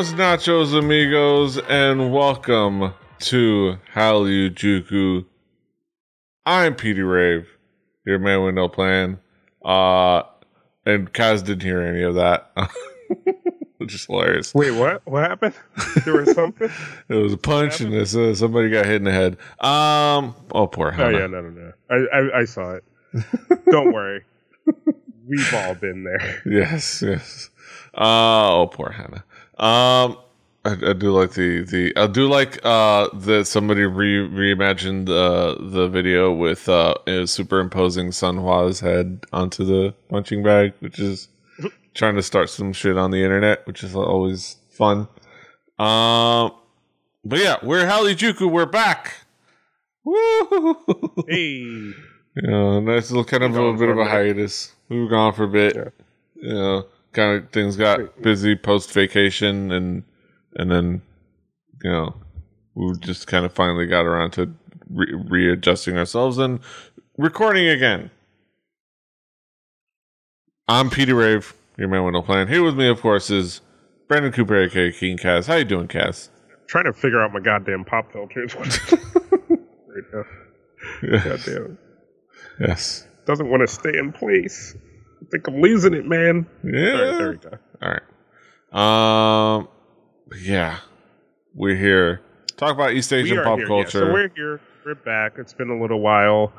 Buenos nachos, amigos, and welcome to Hallyu I'm Petey Rave, your man with no plan. Uh, and Kaz didn't hear any of that, which is hilarious. Wait, what? What happened? There was something. it was a punch, and this, uh, somebody got hit in the head. Um, oh, poor Hannah. Oh yeah, no, no, no. I, I, I saw it. Don't worry. We've all been there. Yes, yes. Uh, oh, poor Hannah. Um, I, I, do like the the I do like uh that somebody re reimagined uh, the video with uh superimposing Sun Hua's head onto the punching bag, which is trying to start some shit on the internet, which is always fun. Um, but yeah, we're Halijuku. We're back. Woo! Hey. Yeah, nice little kind of a bit of a hiatus. We were gone for a bit. Yeah. You know, kind of things got busy post vacation, and and then you know we just kind of finally got around to re- readjusting ourselves and recording again. I'm Peter Rave, your man with no plan. Here with me, of course, is Brandon Cooper, aka King Cass. How you doing, Cass? Trying to figure out my goddamn pop filters. right now. Yes. Goddamn. Yes. Doesn't want to stay in place. I think I'm losing it, man. Yeah. All right, there we go. All right. Um. Yeah, we're here. Talk about East Asian pop here, culture. Yeah. So we're here. We're back. It's been a little while.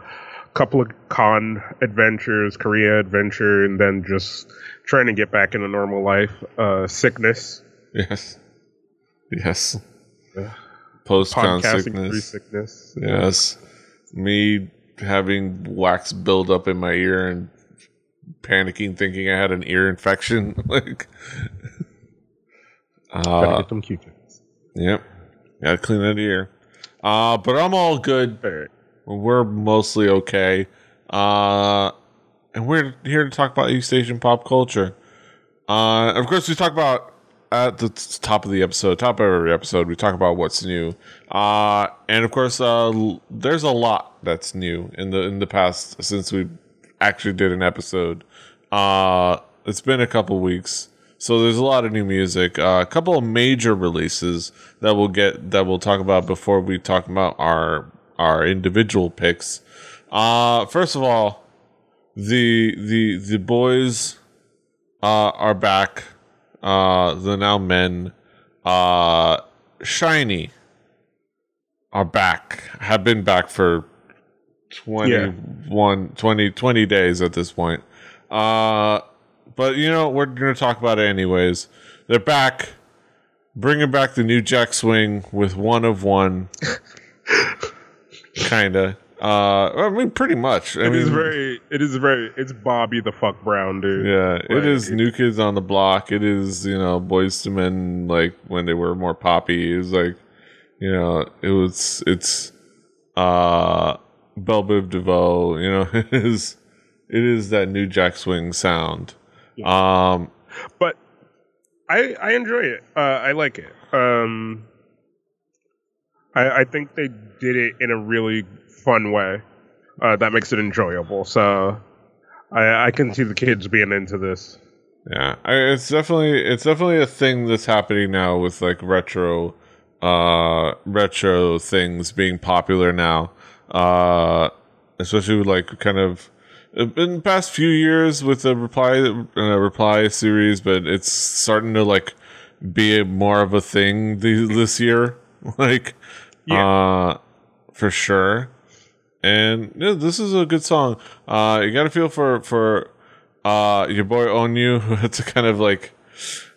A couple of con adventures, Korea adventure, and then just trying to get back into normal life. Uh, sickness. Yes. Yes. Yeah. Post con sickness. sickness. Yes. Me having wax build up in my ear and panicking, thinking I had an ear infection. like, uh, get some Q-tips. Yep, gotta clean that ear. Uh, but I'm all good. We're mostly okay. Uh, and we're here to talk about East Asian pop culture. Uh, of course, we talk about at the top of the episode, top of every episode, we talk about what's new. Uh, and of course, uh, there's a lot that's new in the in the past since we actually did an episode. Uh, it's been a couple weeks, so there's a lot of new music. Uh, a couple of major releases that we'll get that we'll talk about before we talk about our our individual picks. Uh, first of all, the the the boys uh, are back. Uh, the now men, uh, SHINee are back. Have been back for 21, yeah. 20, 20 days at this point. Uh, but you know, we're going to talk about it anyways. They're back, bringing back the new Jack Swing with one of one, kind of. Uh, I mean, pretty much. I it mean, is very. It is very. It's Bobby the fuck Brown, dude. Yeah, like, it is New Kids on the Block. It is you know Boyz II Men like when they were more poppy. It was like, you know, it was it's uh Bell Biv DeVoe. You know, it is it is that new Jack Swing sound. Yeah. Um, but I I enjoy it. Uh, I like it. Um, I I think they did it in a really fun way uh, that makes it enjoyable. So I I can see the kids being into this. Yeah, I, it's definitely it's definitely a thing that's happening now with like retro uh retro things being popular now uh, especially with like kind of in the past few years with the reply uh, reply series, but it's starting to like be more of a thing this year, like yeah. uh, for sure. And yeah, this is a good song. Uh, you got to feel for for uh, your boy Onew who had to kind of like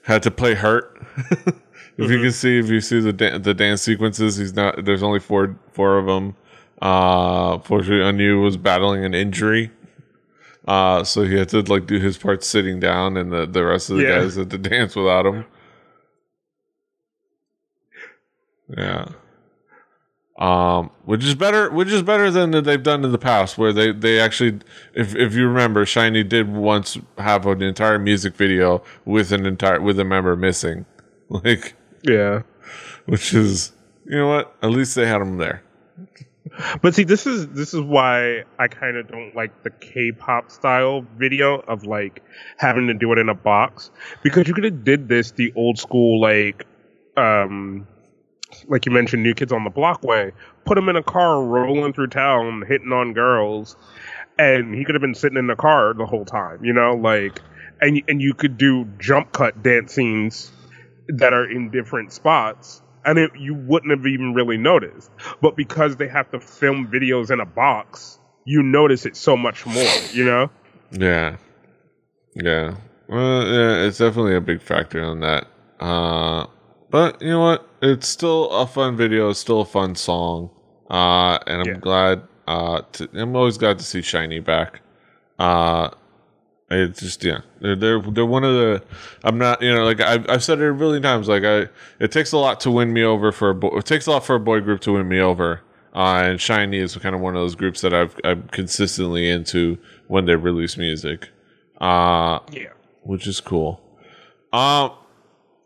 had to play hurt. if mm-hmm. you can see, if you see the da- the dance sequences, he's not. There's only four four of them. Uh, fortunately, Onew was battling an injury. Uh, so he had to like do his part sitting down, and the, the rest of the yeah. guys had to dance without him. Yeah. Um, which is better, which is better than they've done in the past, where they they actually, if if you remember, SHINee did once have an entire music video with an entire with a member missing, like yeah, which is you know what, at least they had him there. But see, this is this is why I kind of don't like the K-pop style video of like having to do it in a box. Because you could have did this the old school like um like you mentioned New Kids on the Block way. Put him in a car rolling through town hitting on girls and he could have been sitting in the car the whole time, you know, like and and you could do jump cut dance scenes that are in different spots and it, you wouldn't have even really noticed. But because they have to film videos in a box, you notice it so much more, you know? Yeah. Yeah. Well, yeah, it's definitely a big factor on that. Uh, but you know what? It's still a fun video. It's still a fun song. Uh, and I'm Yeah. glad. Uh, to, I'm always glad to see SHINee back. Uh, it's just yeah, they're they're they're one of the. I'm not you know like I've I've said it a million times. Like I, it takes a lot to win me over for a boy. It takes a lot for a boy group to win me over. Uh, and SHINee is kind of one of those groups that I've I'm consistently into when they release music. Uh, Yeah. which is cool. Um,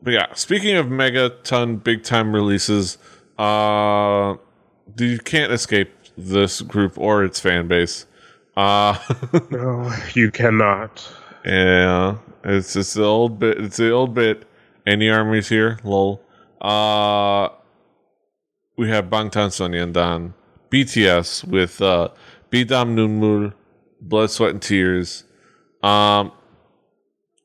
but yeah, speaking of megaton big time releases, uh, you can't escape this group or its fan base. Uh, No, you cannot. yeah, it's just the old bit. It's the old bit. Any armies here? Lol. Uh, we have Bangtan Sonyeondan, BTS with uh, Pi Ttam Nunmul, Blood, Sweat, and Tears. Um,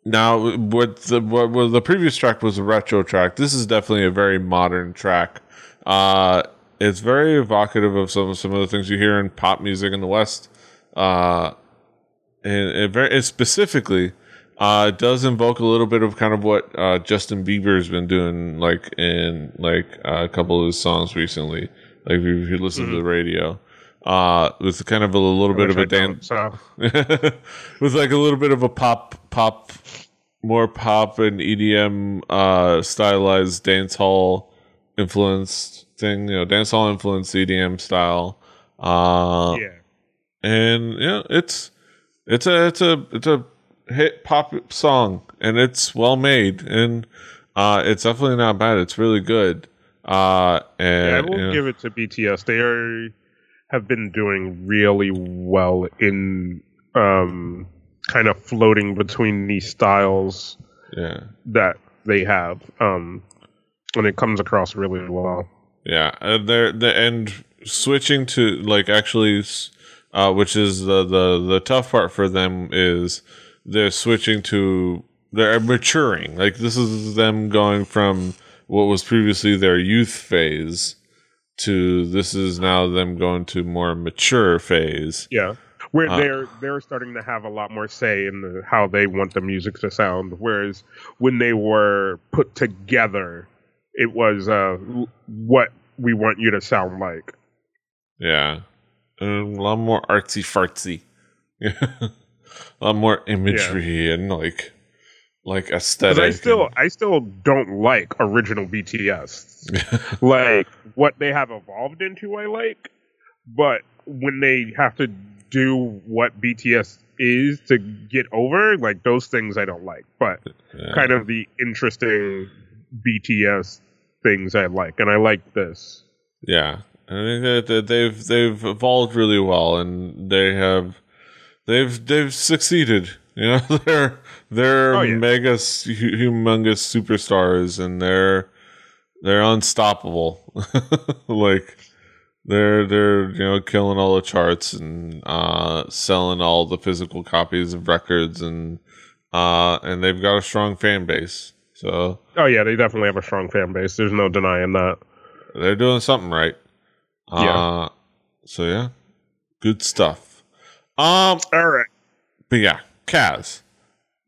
now, what the what, what the previous track was a retro track. This is definitely a very modern track. Uh, it's very evocative of some some of the things you hear in pop music in the West. Uh, and it very it specifically uh, does invoke a little bit of kind of what uh, Justin Bieber's been doing, like in like uh, a couple of his songs recently. Like if you, if you listen to the radio, uh, with kind of a little bit of a I dance So with like a little bit of a pop pop more pop and EDM uh stylized dance hall influenced thing, you know, dance hall influenced EDM style. Uh yeah. And yeah, it's it's a it's a it's a hit pop song and it's well made and uh it's definitely not bad. It's really good. Uh and Yeah, I will you know, give it to BTS. They are have been doing really well in um, kind of floating between these styles yeah. that they have, um, and it comes across really well. Yeah, and they're the and switching to like actually, s- uh, which is the the the tough part for them is they're switching to they're maturing. Like this is them going from what was previously their youth phase to this is now them going to more mature phase. Yeah, where Uh, they're they're starting to have a lot more say in the, how they want the music to sound. Whereas when they were put together, it was uh, what we want you to sound like. Yeah, and a lot more artsy fartsy. a lot more imagery and like like aesthetic. I still and- I still don't like original BTS. like what they have evolved into, I like, but when they have to do what BTS is to get over, like those things I don't like. But Yeah. kind of the interesting BTS things I like, and I like this. Yeah, I think that, they've they've evolved really well, and they have they've they've succeeded. You know, they're they're Oh, yeah. mega humongous superstars, and they're they're unstoppable. like they're they're you know killing all the charts and uh, selling all the physical copies of records, and uh, and they've got a strong fan base. So Oh yeah, they definitely have a strong fan base. There's no denying that. they're doing something right. Yeah. Uh, so yeah, good stuff. Um, All right. but yeah, Kaz,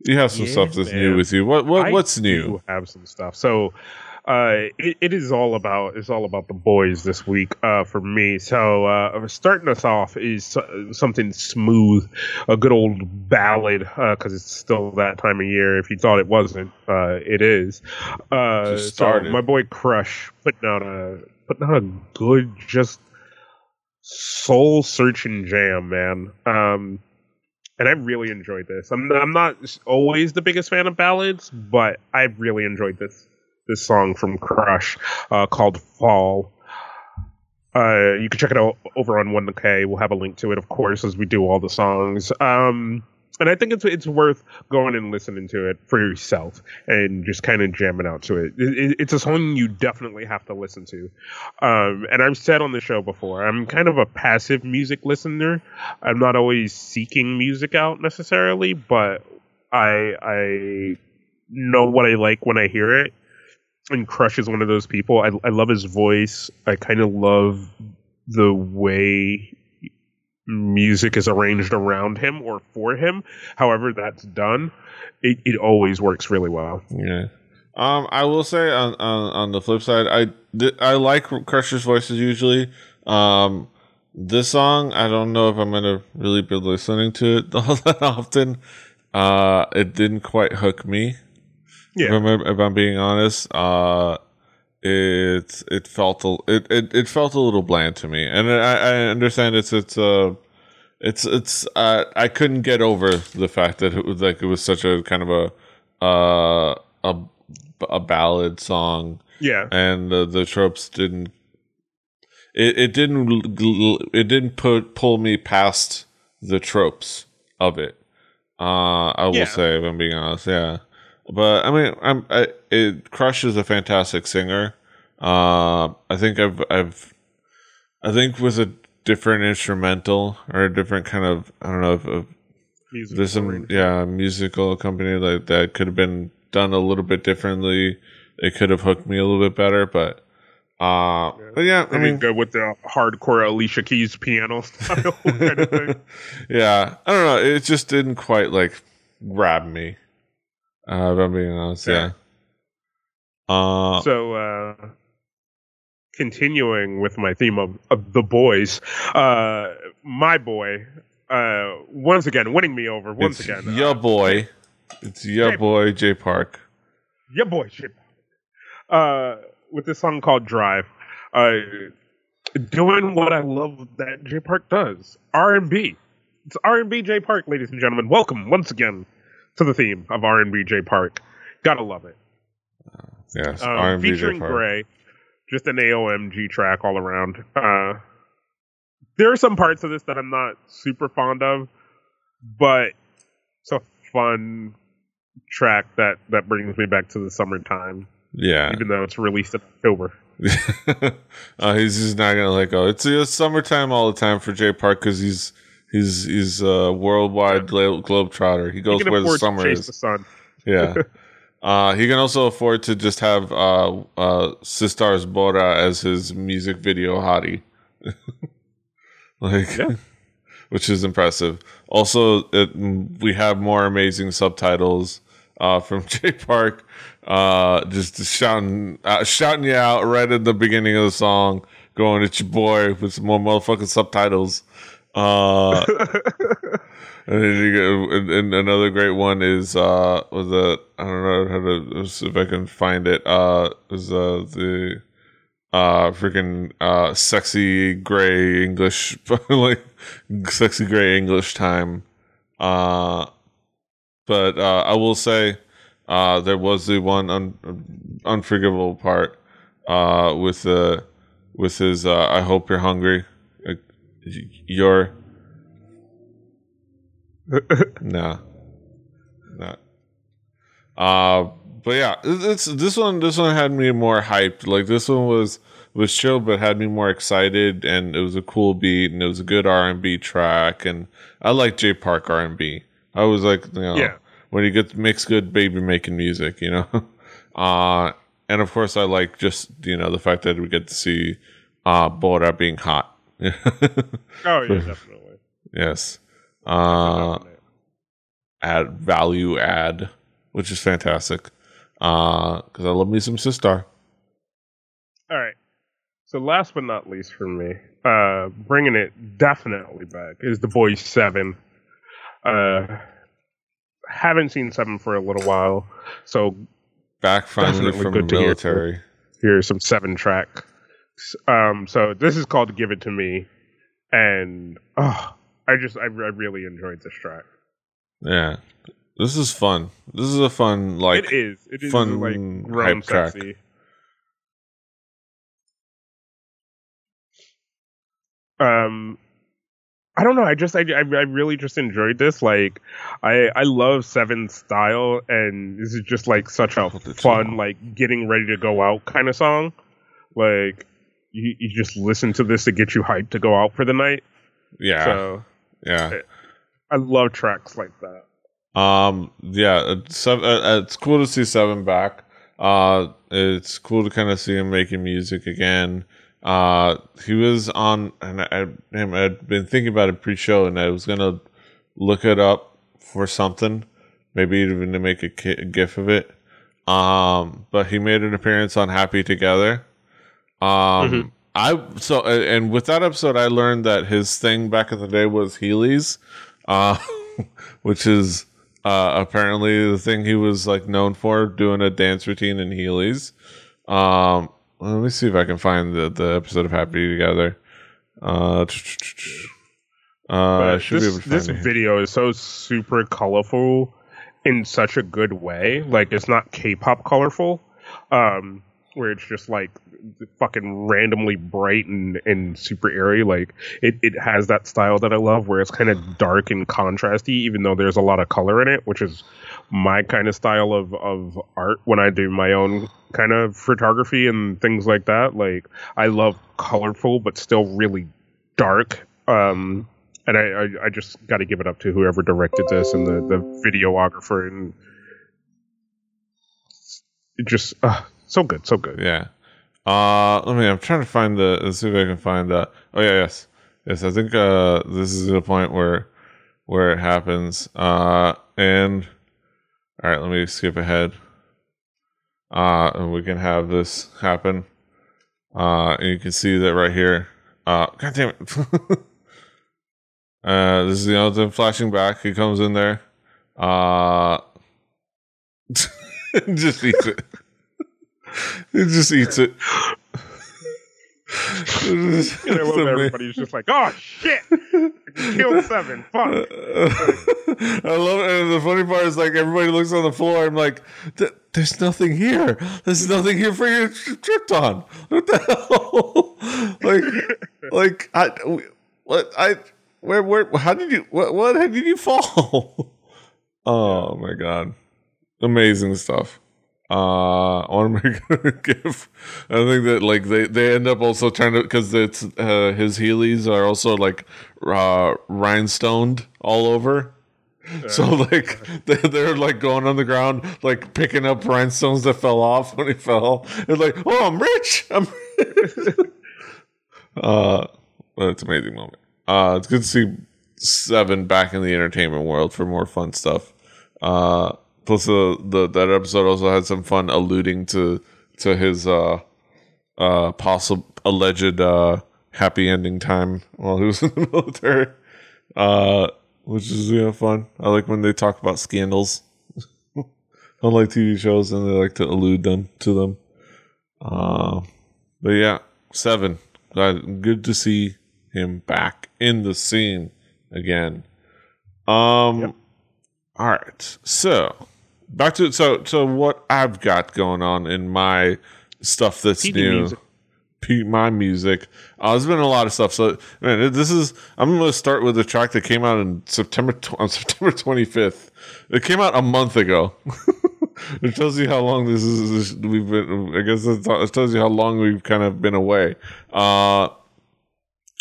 you have some Yeah, stuff that's new with you. What what I what's do new? have some stuff. So uh it, it is all about it's all about the boys this week uh for me so uh starting us off is uh, something smooth a good old ballad uh because it's still that time of year if you thought it wasn't uh it is uh Just so started. my boy crush putting out a putting not a good just soul searching jam man um and I really enjoyed this. I'm I'm not always the biggest fan of ballads, but I really enjoyed this this song from Crush uh, called "Fall." Uh, you can check it out over on One K. We'll have a link to it, of course, as we do all the songs. Um, and I think it's it's worth going and listening to it for yourself and just kind of jamming out to it. it. It's a song you definitely have to listen to. Um, and I've said on the show before, I'm kind of a passive music listener. I'm not always seeking music out necessarily, but I I know what I like when I hear it. And Crush is one of those people. I I love his voice. I kind of love the way music is arranged around him or for him. However, that's done. It, it always works really well. Yeah. Um, I will say on, on, on the flip side, I I like Crusher's voices usually. Um, this song, I don't know if I'm gonna really be listening to it all that often. Uh, it didn't quite hook me. Yeah. If I'm, if I'm being honest, uh, it it felt a, it, it it felt a little bland to me, and I, I understand it's it's uh it's it's uh, I couldn't get over the fact that it was like it was such a kind of a uh a a ballad song, Yeah. and the the tropes didn't it it didn't it didn't put pull me past the tropes of it. Uh, I will Yeah. say, if I'm being honest, yeah. But I mean, I'm I, it. Crush is a fantastic singer. Uh, I think I've I've I think with a different instrumental or a different kind of I don't know if, if there's some yeah musical company like that could have been done a little bit differently. It could have hooked me a little bit better, but uh, but yeah, I I mean, mean, go with the hardcore Alicia Keys piano style kind of thing. yeah, I don't know. It just didn't quite like grab me. Uh, if I'm being honest, yeah. Uh, So, uh, continuing with my theme of, of the boys, uh, my boy, uh, once again winning me over. Once it's again, your uh, boy. It's your Jay- boy Jay Park. your boy, shit. Uh, with this song called "Drive," uh, doing what I love that Jay Park does, R and B. It's R and B Jay Park, ladies and gentlemen. Welcome once again to the theme of R and B Jay Park. Gotta love it. Yes, Um, R&B featuring Park. Gray, just an AOMG track all around. Uh, there are some parts of this that I'm not super fond of, but it's a fun track that that brings me back to the summertime, Yeah, even though it's released in October. uh, he's just not gonna let go. It's, it's summertime all the time for Jay Park because he's he's he's a worldwide glo- globetrotter. He goes can where the summer is. the sun. Yeah. Uh, he can also afford to just have uh, uh, Sistar's Bora as his music video hottie. like, Yeah. which is impressive. Also, it, we have more amazing subtitles uh, from Jay Park, uh, just shouting, uh, shouting you out right at the beginning of the song, going, "It's your boy" with some more motherfucking subtitles. Uh, and then you get, and, another great one is uh was a I don't know how to see if I can find it. Uh is uh the uh freaking uh sexy gray English like sexy gray English time. Uh but uh I will say uh there was the one un- unforgivable part uh with the with his uh I hope you're hungry. Like, y- you're no, not. Uh, but yeah, it's this one. This one had me more hyped. Like this one was was chill, but had me more excited, and it was a cool beat, and it was a good R and B track, and I like Jay Park R and B. I was like, you know, Yeah. when he gets makes good baby making music, you know. uh, and of course, I like just you know the fact that we get to see uh Bora being hot. Oh yeah, definitely. yes. Uh, add value add, which is fantastic. Uh, because I love me some Sistar. All right. So last but not least for me, uh, bringing it definitely back is the boys seven. Uh, haven't seen seven for a little while, so Back finally from the to hear. military. here's some seven tracks. Um, so this is called "Give It to Me," and oh, I just I, I really enjoyed this track. Yeah, this is fun. This is a fun like it is. It is fun like grown hype track. um I don't know. I just I, I I really just enjoyed this. Like I I love Seven's style, and this is just like such a fun like getting ready to go out kind of song. Like you you just listen to this to get you hyped to go out for the night. Yeah. So yeah. I love tracks like that. Um. Yeah. It's, uh, uh, it's cool to see Seven back. Uh. It's cool to kind of see him making music again. Uh. He was on, and I, I I'd been thinking about it pre-show, and I was gonna look it up for something, maybe even to make a, a gif of it. Um. But he made an appearance on Happy Together. Um. Mhm. I so and with that episode, I learned that his thing back in the day was Heelys, uh, which is uh, apparently the thing he was like known for, doing a dance routine in Heelys. Um, let me see if I can find the the episode of Happy Together. Uh, uh, should be able this to this it. video is so super colorful in such a good way. Like it's not K-pop colorful, um, where it's just like fucking randomly bright and, and super airy. Like it, it has that style that I love, where it's kind of dark and contrasty, even though there's a lot of color in it, which is my kind of style of, of art when I do my own kind of photography and things like that. Like I love colorful but still really dark. Um, and I, I, I just got to give it up to whoever directed this and the, the videographer and just uh, so good, so good. Yeah. Uh, let me. I'm trying to find the. Let's see if I can find that. Oh yeah, yes, yes. I think uh, this is the point where where it happens. Uh, and all right, let me skip ahead. Uh, and we can have this happen. Uh, and you can see that right here. Uh, God damn it. uh, this is the other thing flashing back. He comes in there. Uh, just eats it. He just eats it. It's And I love ama- everybody's just like, oh shit, killed seven, fuck. I love it. And the funny part is, like, everybody looks on the floor. I'm like, "Th- there's nothing here. There's nothing here for you to tripped on. What the hell? like, like, I, what, I, where, where, how did you, what, what, how did you fall? oh my God. Amazing stuff. Uh, I want to make a. I think that like they they end up also trying to because it's uh, his Heelys are also like uh rhinestoned all over. So like they, they're like going on the ground, like picking up rhinestones that fell off when he fell. It's like, oh, I'm rich. I'm rich. uh, an amazing moment. Uh, it's good to see Seven back in the entertainment world for more fun stuff. Uh, plus the, the that episode also had some fun alluding to to his uh uh possible alleged uh happy ending time while he was in the military. Uh, which is fun. I like when they talk about scandals. Unlike TV shows, and they like to allude them to them. Uh, but yeah, seven. Glad, good to see him back in the scene again. Um, Yep. all right. So back to so so what I've got going on in my stuff that's PD new. music. P- my music. Uh, there's been a lot of stuff. So man, this is. I'm going to start with a track that came out in September tw- on September 25th. It came out a month ago. it tells you how long this is. this- We've been. I guess it it tells you how long we've kind of been away. Uh,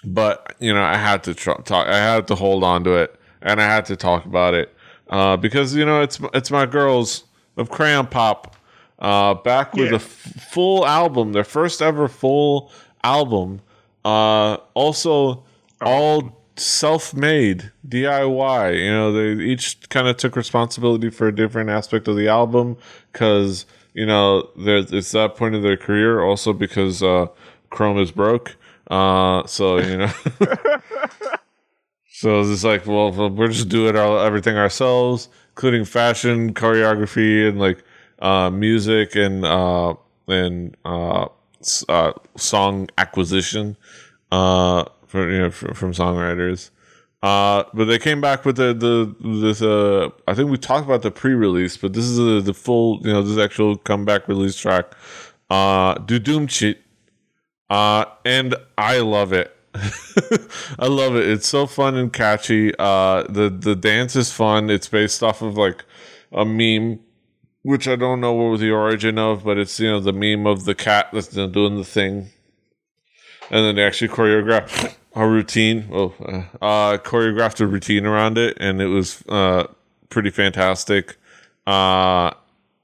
but you know, I had to tr- talk. I had to hold on to it, and I had to talk about it uh, because you know it's it's my girls of Crayon Pop uh, back with Yeah. a f- full album, their first ever full album. Uh, also, all self-made DIY. You know, they each kind of took responsibility for a different aspect of the album because you know there's it's that point of their career. Also because uh, Chrome is broke. Uh, so you know. So it's like, well, we're just doing our, everything ourselves, including fashion, choreography, and like uh, music and uh, and uh, uh, song acquisition uh, for you know from, from songwriters. Uh, but they came back with the the this I think we talked about the pre-release, but this is the the full you know this actual comeback release track. Uh, Doo Doom Chit. And I love it. I love it. It's so fun and catchy. Uh, the the dance is fun. It's based off of like a meme, which I don't know what was the origin of, but it's you know the meme of the cat that's doing the thing, and then they actually choreograph a routine. Well, uh, uh, choreographed a routine around it, and it was uh pretty fantastic. Uh,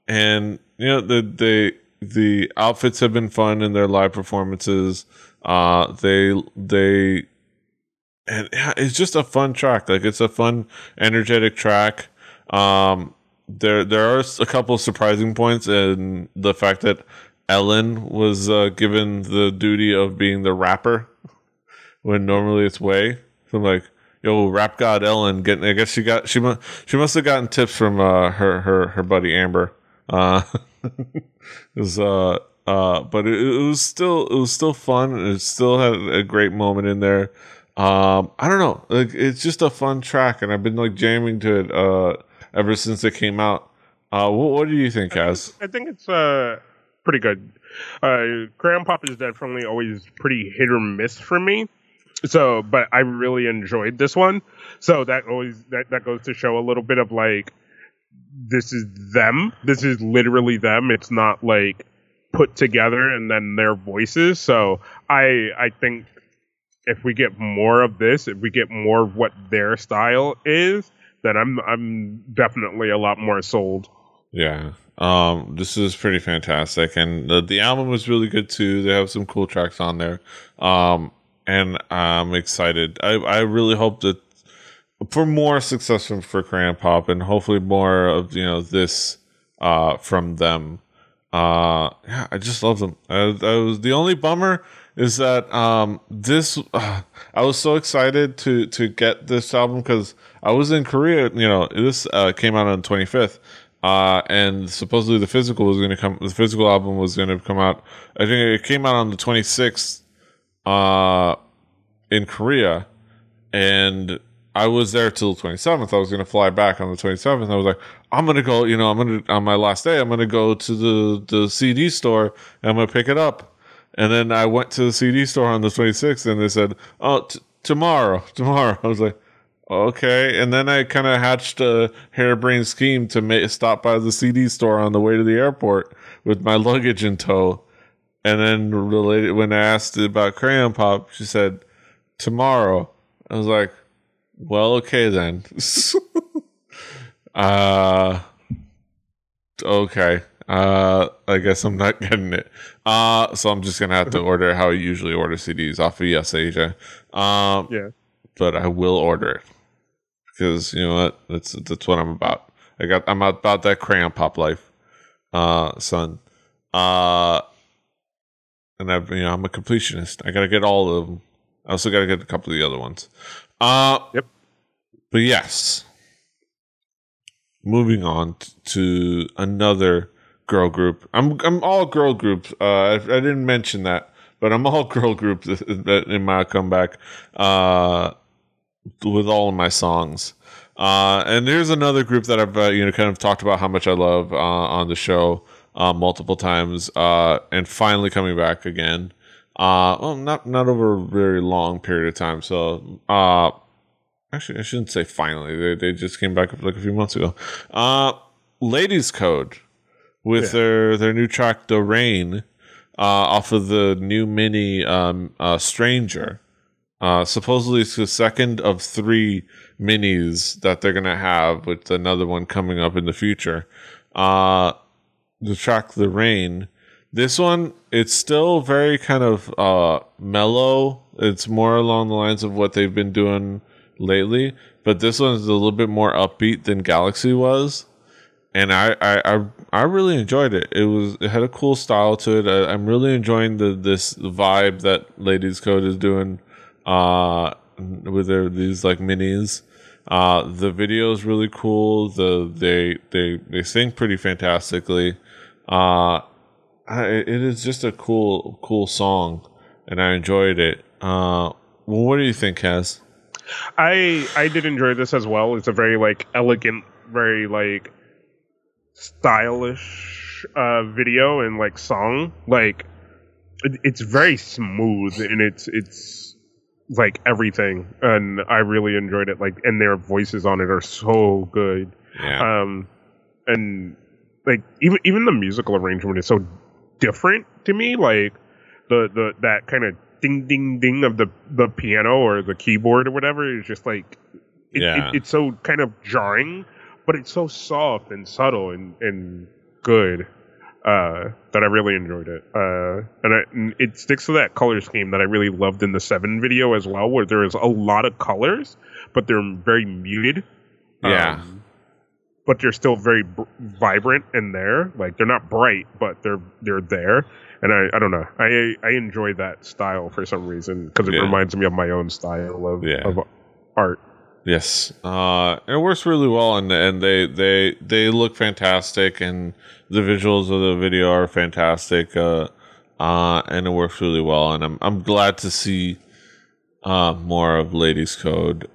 and you know the the the outfits have been fun in their live performances. Uh, they they and it's just a fun track. Like it's a fun, energetic track. Um, there there are a couple of surprising points in the fact that Ellin was uh, given the duty of being the rapper when normally it's Way. So I'm like, yo, rap god Ellin. Getting, I guess she got she must she must have gotten tips from uh, her her her buddy Amber. Uh, was uh uh, but it, it, was still it was still fun. It still had a great moment in there. Um, I don't know, like it's just a fun track, and I've been like jamming to it uh ever since it came out. Uh, what, what do you think, Kaz? I think it's uh pretty good. Uh, Crayon Pop is definitely always pretty hit or miss for me. So, but I really enjoyed this one. So that always that that goes to show a little bit of like this is them. This is literally them. It's not like put together and then their voices. So I I think if we get more of this, if we get more of what their style is, then I'm I'm definitely a lot more sold. Yeah. Um, this is pretty fantastic, and the, the album was really good too. They have some cool tracks on there, um, and I'm excited. I I really hope that for more success from, for Crayon Pop, and hopefully more of you know this uh, from them. Uh, yeah, I just love them. I, I was the only bummer is that um, this uh, I was so excited to to get this album because I was in Korea. You know, this uh, came out on the 25th, uh, and supposedly the physical was going to come. The physical album was going to come out. I think it came out on the 26th uh, in Korea, and I was there till the 27th. I was going to fly back on the 27th. I was like, I'm to go, you know, I'm to, on my last day, I'm to go to the, the CD store and I'm to pick it up. And then I went to the CD store on the 26th and they said, oh, t- tomorrow, tomorrow. I was like, okay. And then I kind of hatched a harebrained scheme to make, stop by the CD store on the way to the airport with my luggage in tow. And then related, when I asked about Crayon Pop, she said, tomorrow. I was like, well, okay then. uh okay. Uh I guess I'm not getting it. Uh so I'm just gonna have to order how I usually order CDs off of YesAsia. Um yeah. But I will order it. Because you know what? That's that's what I'm about. I got I'm about that crayon pop life. Uh son. Uh and I've you know I'm a completionist. I gotta get all of them. I also gotta get a couple of the other ones. Uh, yep. But yes, moving on t- to another girl group. I'm I'm all girl groups. Uh, I, I didn't mention that, but I'm all girl group in my comeback. Uh, with all of my songs. Uh, and there's another group that I've uh, you know kind of talked about how much I love uh, on the show uh, multiple times, and finally coming back again. Well, not not over a very long period of time. So, actually, I shouldn't say finally. They they just came back like a few months ago. Uh, Ladies Code with yeah. their their new track "The Rain" uh, off of the new mini um, uh, "Stranger." Uh, supposedly, it's the second of three minis that they're gonna have, with another one coming up in the future. Uh, the track "The Rain." This one, it's still very kind of uh, mellow. It's more along the lines of what they've been doing lately, but this one's a little bit more upbeat than Galaxy was, and I I I, I really enjoyed it. It was it had a cool style to it. I, am really enjoying the this vibe that Ladies Code is doing uh, with their these like minis. Uh, the video is really cool. The they they they sing pretty fantastically. Uh, I, it is just a cool, cool song, and I enjoyed it. Uh, well, what do you think, Kaz? I I did enjoy this as well. It's a very like elegant, very like stylish uh, video and like song. Like it, it's very smooth and it's it's like everything, and I really enjoyed it. Like, and their voices on it are so good. Yeah. Um, and like even even the musical arrangement is so different to me. Like the the that kind of ding ding ding of the the piano or the keyboard or whatever is just like it, Yeah. it, it's so kind of jarring, but it's so soft and subtle and and good uh, that I really enjoyed it. Uh, and, I, and it sticks to that color scheme that I really loved in the Seven video as well, where there is a lot of colors, but they're very muted. Yeah. Um, but they're still very br- vibrant in there. Like they're not bright, but they're they're there. And I, I don't know. I I enjoy that style for some reason because it Yeah. reminds me of my own style of, Yeah. of art. Yes, uh, it works really well, and and they they they look fantastic, and the visuals of the video are fantastic, uh, uh, and it works really well, and I'm I'm glad to see uh, more of Ladies Code.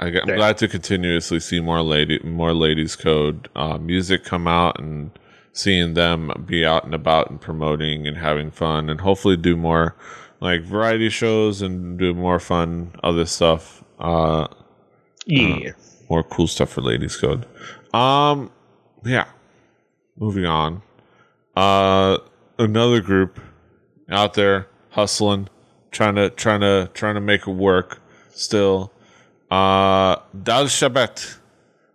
Uh, I, am Yeah. glad to continuously see more lady more Ladies Code uh, music come out, and seeing them be out and about and promoting and having fun, and hopefully do more like variety shows and do more fun other stuff. Uh, Yeah. more cool stuff for ladies code um yeah moving on uh another group out there hustling trying to trying to trying to make it work still uh dal shabet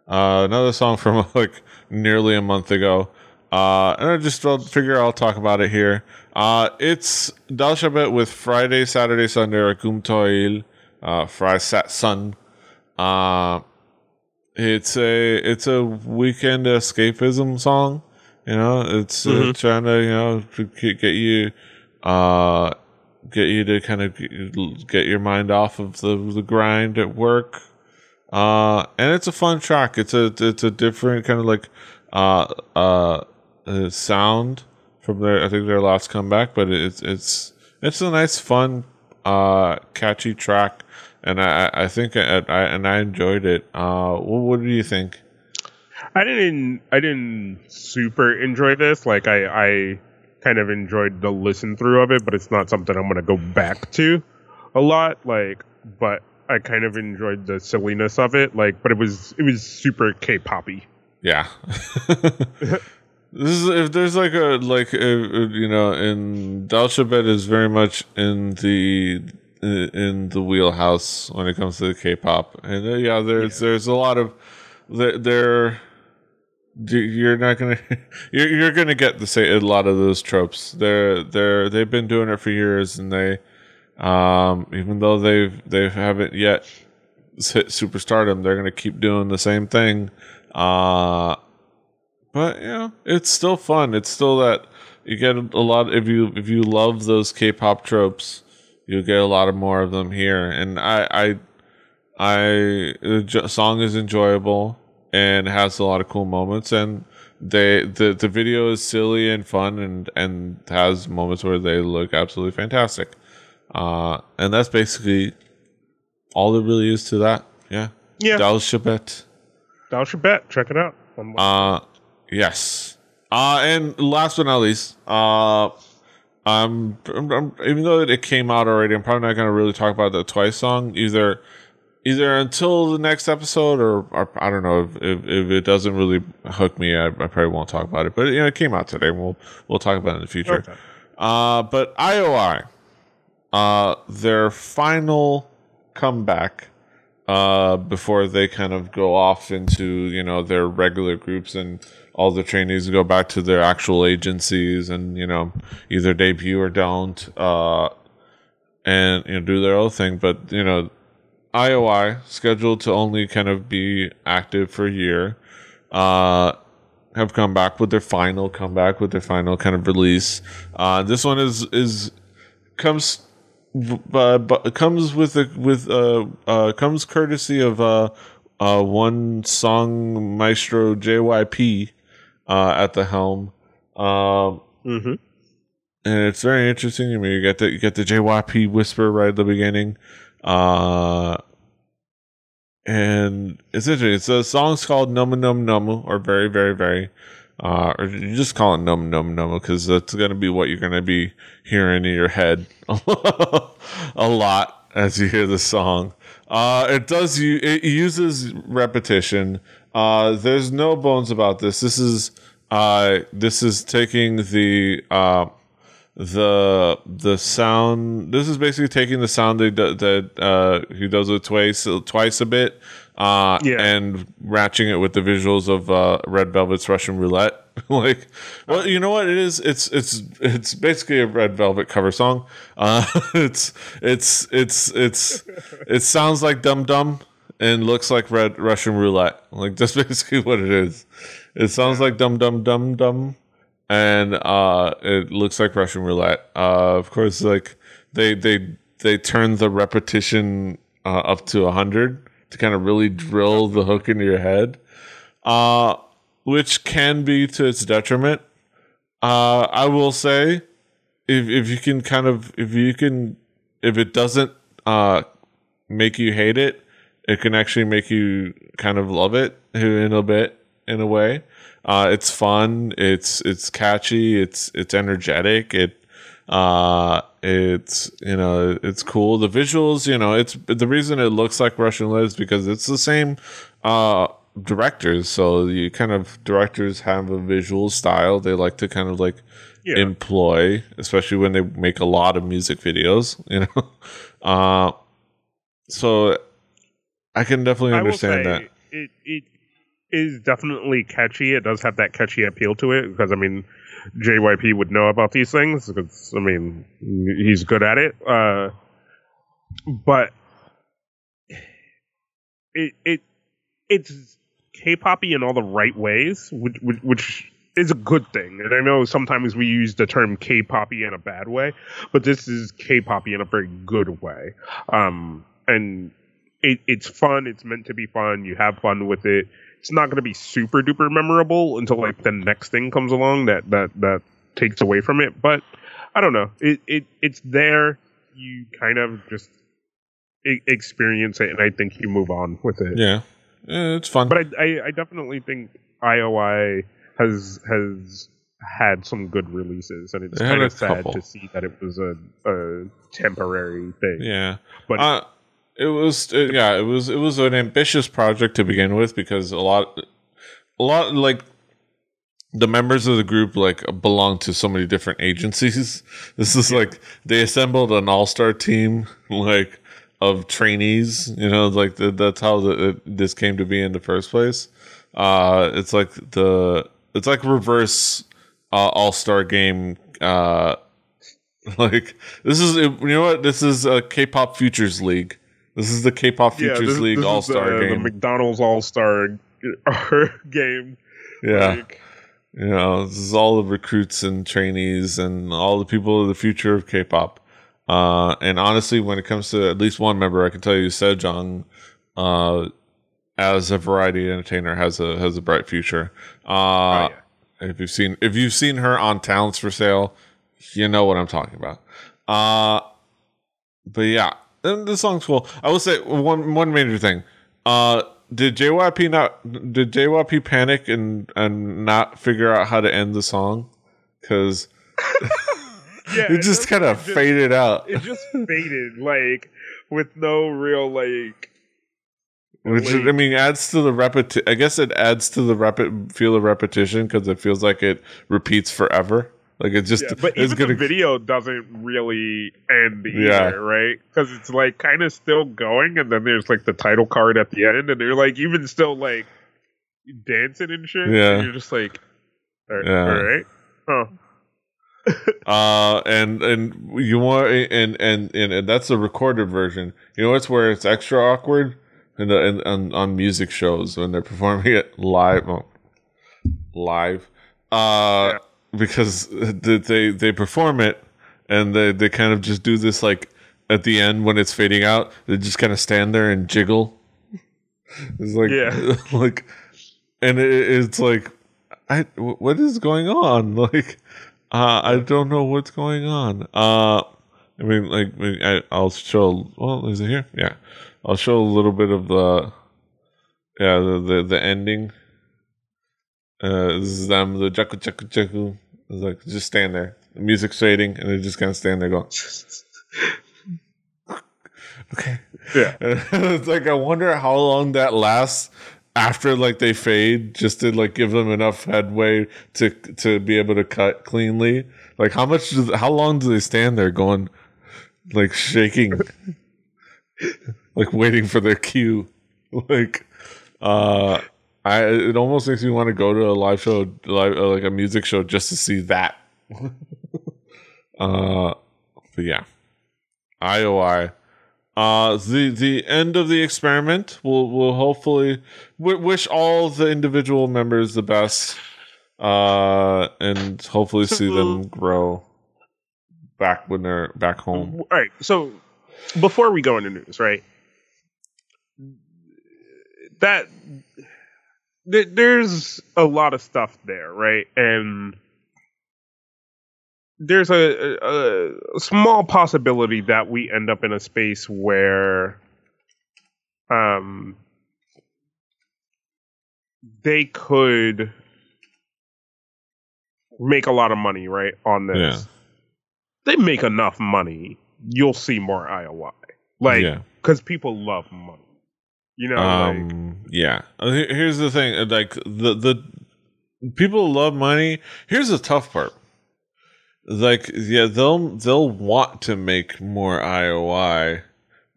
uh another song from like nearly a month ago uh and i just figure i'll talk about it here uh it's dal shabet with friday saturday sunday or Gum Toil, uh friday sat sun uh it's a it's a weekend escapism song. You know, it's uh, Mhm. trying to you know to get get you uh get you to kind of get your mind off of the the grind at work. Uh, and it's a fun track. It's a it's a different kind of like uh uh, uh sound from their I think their last comeback, but it's it's it's a nice fun uh catchy track and I, I think I, I and I enjoyed it. Uh, what, what do you think? I didn't I didn't super enjoy this. Like I I kind of enjoyed the listen through of it, but it's not something I'm gonna go back to a lot. Like, but I kind of enjoyed the silliness of it. Like, but it was it was super K-poppy. Yeah. this is if there's like a like uh, you know, in Dalshabet is very much in the in the wheelhouse when it comes to the K-pop, and uh, yeah, there's there's a lot of there. You're not gonna you're, you're gonna get the say a lot of those tropes. They're they're they've been doing it for years and they um even though they've they haven't yet hit superstardom they're gonna keep doing the same thing. Uh but you know it's still fun. It's still that you get a lot if you if you love those k-pop tropes you'll get a lot of more of them here. And i i i the song is enjoyable and has a lot of cool moments and they the the video is silly and fun and and has moments where they look absolutely fantastic uh and that's basically all there really is to that yeah Yeah, Dal Shabet. Dal Shabet, check it out. Uh, yes. Uh, and last but not least, uh, I'm, I'm, I'm- even though it came out already, I'm probably not going to really talk about the Twice song either. Either until the next episode, or, or I don't know if, if, if it doesn't really hook me, I, I probably won't talk about it. But you know, it came out today. and We'll we'll talk about it in the future. Okay. Uh, but IOI, uh, their final comeback uh, before they kind of go off into you know their regular groups and all the trainees go back to their actual agencies and you know either debut or don't uh, and you know do their own thing. But you know IOI scheduled to only kind of be active for a year. Uh, have come back with their final comeback with their final kind of release. Uh, this one is is comes uh, but comes with a with uh, uh comes courtesy of uh uh one song maestro JYP uh at the helm. Um Mm-hmm. and it's very interesting. I mean, you get the you get the JYP whisper right at the beginning, uh, and it's interesting. It's a song's called "Nomu Nomu Nomu" or "Very Very Very," uh, or you just call it "Nomu Nomu Nomu" because that's going to be what you're going to be hearing in your head a lot. as you hear the song. Uh, it does you it uses repetition. Uh, there's no bones about this. This is uh, this is taking the uh, the the sound. This is basically taking the sound that that uh, he does it twice twice a bit, uh, Yeah. and matching it with the visuals of uh, Red Velvet's Russian Roulette. like, well, you know what it is? It's it's it's basically a Red Velvet cover song. Uh, it's it's it's it's it sounds like Dumb Dumb and looks like Red Russian Roulette. Like that's basically what it is. It sounds like Dum Dum Dum Dum and uh, it looks like Russian roulette. Uh, of course, like they they they turn the repetition uh, up to hundred to kind of really drill the hook into your head, uh, which can be to its detriment. Uh, I will say, if if you can kind of if you can if it doesn't uh, make you hate it, it can actually make you kind of love it in a bit in a way. Uh, it's fun. It's it's catchy. It's it's energetic. It uh it's you know it's cool the visuals you know it's the reason it looks like russian roulette is because it's the same uh directors so you kind of directors have a visual style they like to kind of like Yeah. employ especially when they make a lot of music videos you know uh so i can definitely understand that it it is definitely catchy. It does have that catchy appeal to it because I mean, JYP would know about these things because I mean he's good at it. Uh, but it it it's K-poppy in all the right ways, which which, is a good thing. And I know sometimes we use the term K-poppy in a bad way, but this is K-poppy in a very good way. Um, and it, it's fun. It's meant to be fun. You have fun with it. It's not going to be super duper memorable until like the next thing comes along that that that takes away from it. But I don't know. It it it's there. You kind of just experience it, and I think you move on with it. yeah Yeah, it's fun But I, I I definitely think IOI has has had some good releases, and it's kind of sad couple. to see that it was a, a temporary thing. Yeah, But uh, it was uh, yeah, it was it was an ambitious project to begin with because a lot, a lot like the members of the group like belong to so many different agencies. This is like they assembled an all star team like of trainees. You know, like the, that's how the, it, this came to be in the first place. Uh, it's like the it's like reverse uh, all star game. Uh, like this is you know what this is a K-pop Futures League. This is the K-pop Futures this- League All Star the, the game. McDonald's All Star game. yeah, Like, you know this is all the recruits and trainees and all the people of the future of K-pop. Uh, and honestly, when it comes to at least one member, I can tell you Sejeong, uh, as a variety entertainer, has a has a bright future. Uh, oh, yeah. if you've seen if you've seen her on Talents for Sale, you know what I'm talking about. Uh but yeah, and the song's cool. I will say one one major thing. Uh did JYP not did JYP panic and and not figure out how to end the song? Cuz Yeah, it just kind of faded out. It just faded, like with no real like. Which like- I mean adds to the repeti I guess it adds to the repi- feel of repetition cuz it feels like it repeats forever. Like it just Yeah, but even gonna the video doesn't really end either, Yeah. right? Because it's like kind of still going, and then there's like the title card at the end, and they're like even still like dancing and shit. Yeah. and you're just like, all right, Yeah. all right. Oh, uh and and you want and and and, and that's the recorded version you know it's where it's extra awkward the in, on, on music shows when they're performing it live well, live uh Yeah. Because they they perform it and they they kind of just do this like at the end when it's fading out they just kind of stand there and jiggle it's like Yeah. like and it, it's like I what is going on? Like, uh, I don't know what's going on. Uh, I mean, like, I, I'll show. Well, is it here? Yeah, I'll show a little bit of the, yeah, the the, the ending. Uh, this is them, the jaku jaku jaku. It's like just stand there. The music's fading, and they're just kind of stand there going. Okay. Yeah. it's like I wonder how long that lasts after like they fade, just to like give them enough headway to to be able to cut cleanly. Like how much? Do, how long do they stand there going, like shaking, like waiting for their cue? Like, uh, I it almost makes me want to go to a live show, live, uh, like a music show, just to see that. uh, but yeah, IOI. Uh, the the end of the experiment will will hopefully w- wish all the individual members the best, uh, and hopefully see them grow back when they're back home. All right. So before we go into news, right? That th- there's a lot of stuff there, right? And there's a, a, a small possibility that we end up in a space where um they could make a lot of money right on this Yeah. they make enough money you'll see more ioi like yeah. because people love money you know like, Um. yeah. Uh, Here's the thing. uh, Like the the people love money. Here's the tough part. Like yeah, they'll they'll want to make more IOI,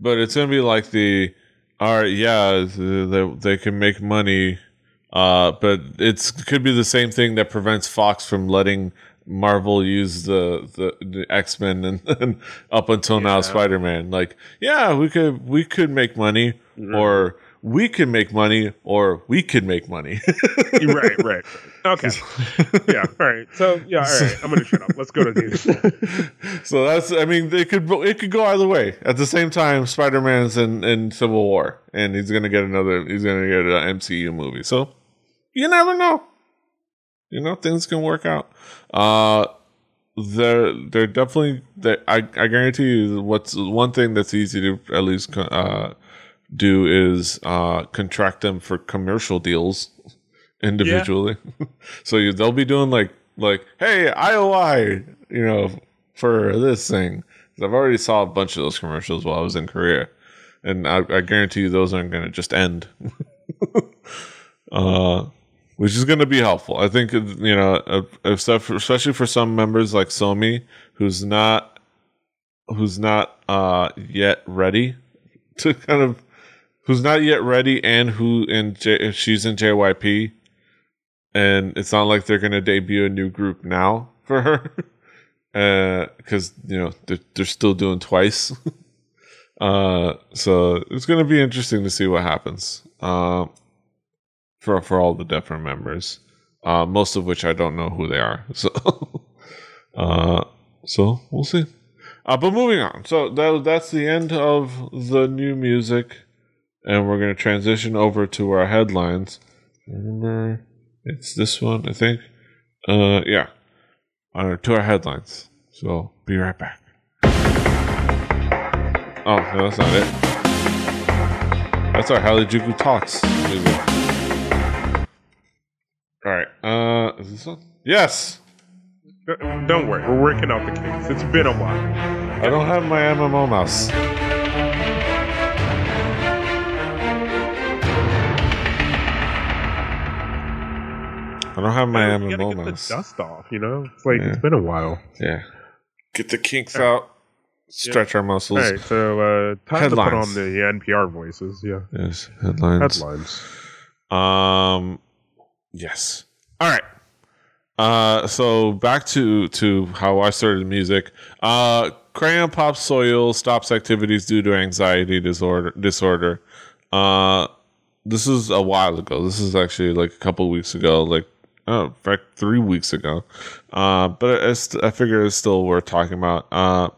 but it's gonna be like the all right. Yeah, they they can make money. Uh, but it's could be the same thing that prevents Fox from letting Marvel use the the, the X Men and, and up until now Spider Man. Like, yeah, we could we could make money, Mhm. or we can make money, or we can make money. right right okay yeah all right so yeah all right i'm gonna shut up let's go to news so that's I mean they could it could go either way. At the same time, Spider Man's in, in Civil War, and he's gonna get another. He's gonna get an MCU movie. So you never know. You know things can work out. Uh, they're they're definitely. They, I I guarantee you, what's one thing that's easy to at least uh do is uh contract them for commercial deals individually. so you, they'll be doing like like hey IOI, you know, for this thing. I've already saw a bunch of those commercials while I was in Korea, and I, I guarantee you those aren't going to just end. uh, which is going to be helpful. I think you know, especially for some members like Somi, who's not who's not uh yet ready to kind of who's not yet ready and who in J, she's in JYP and it's not like they're to debut a new group now for her. Because you know they're, they're still doing twice. Uh so it's to be interesting to see what happens uh, for for all the different members uh most of which i don't know who they are so uh so we'll see. Uh but moving on. So that that's the end of the new music and we're going to transition over to our headlines remember it's this one, I think. Uh, yeah. Uh, to our headlines. So be right back. Oh, no, that's not it. That's our Hallyu Juku Talks. All right. Uh, is this one? Yes. don't worry we're working out the kinks it's been a while I don't have my MMO mouse. I don't have my You gotta MMO get the dust off you know it's like Yeah. it's been a while Yeah. Get the kinks out. Stretch our muscles. all right so uh time to put on the npr voices yeah Yes. Headlines. headlines Um yes. All right. Uh so back to to how I started music. Uh Crayon Pop Soyul stops activities due to anxiety disorder disorder. Uh this is a while ago. This is actually like a couple weeks ago, like oh, fact 3 weeks ago. Uh but it's, I figure it's still worth talking about. Uh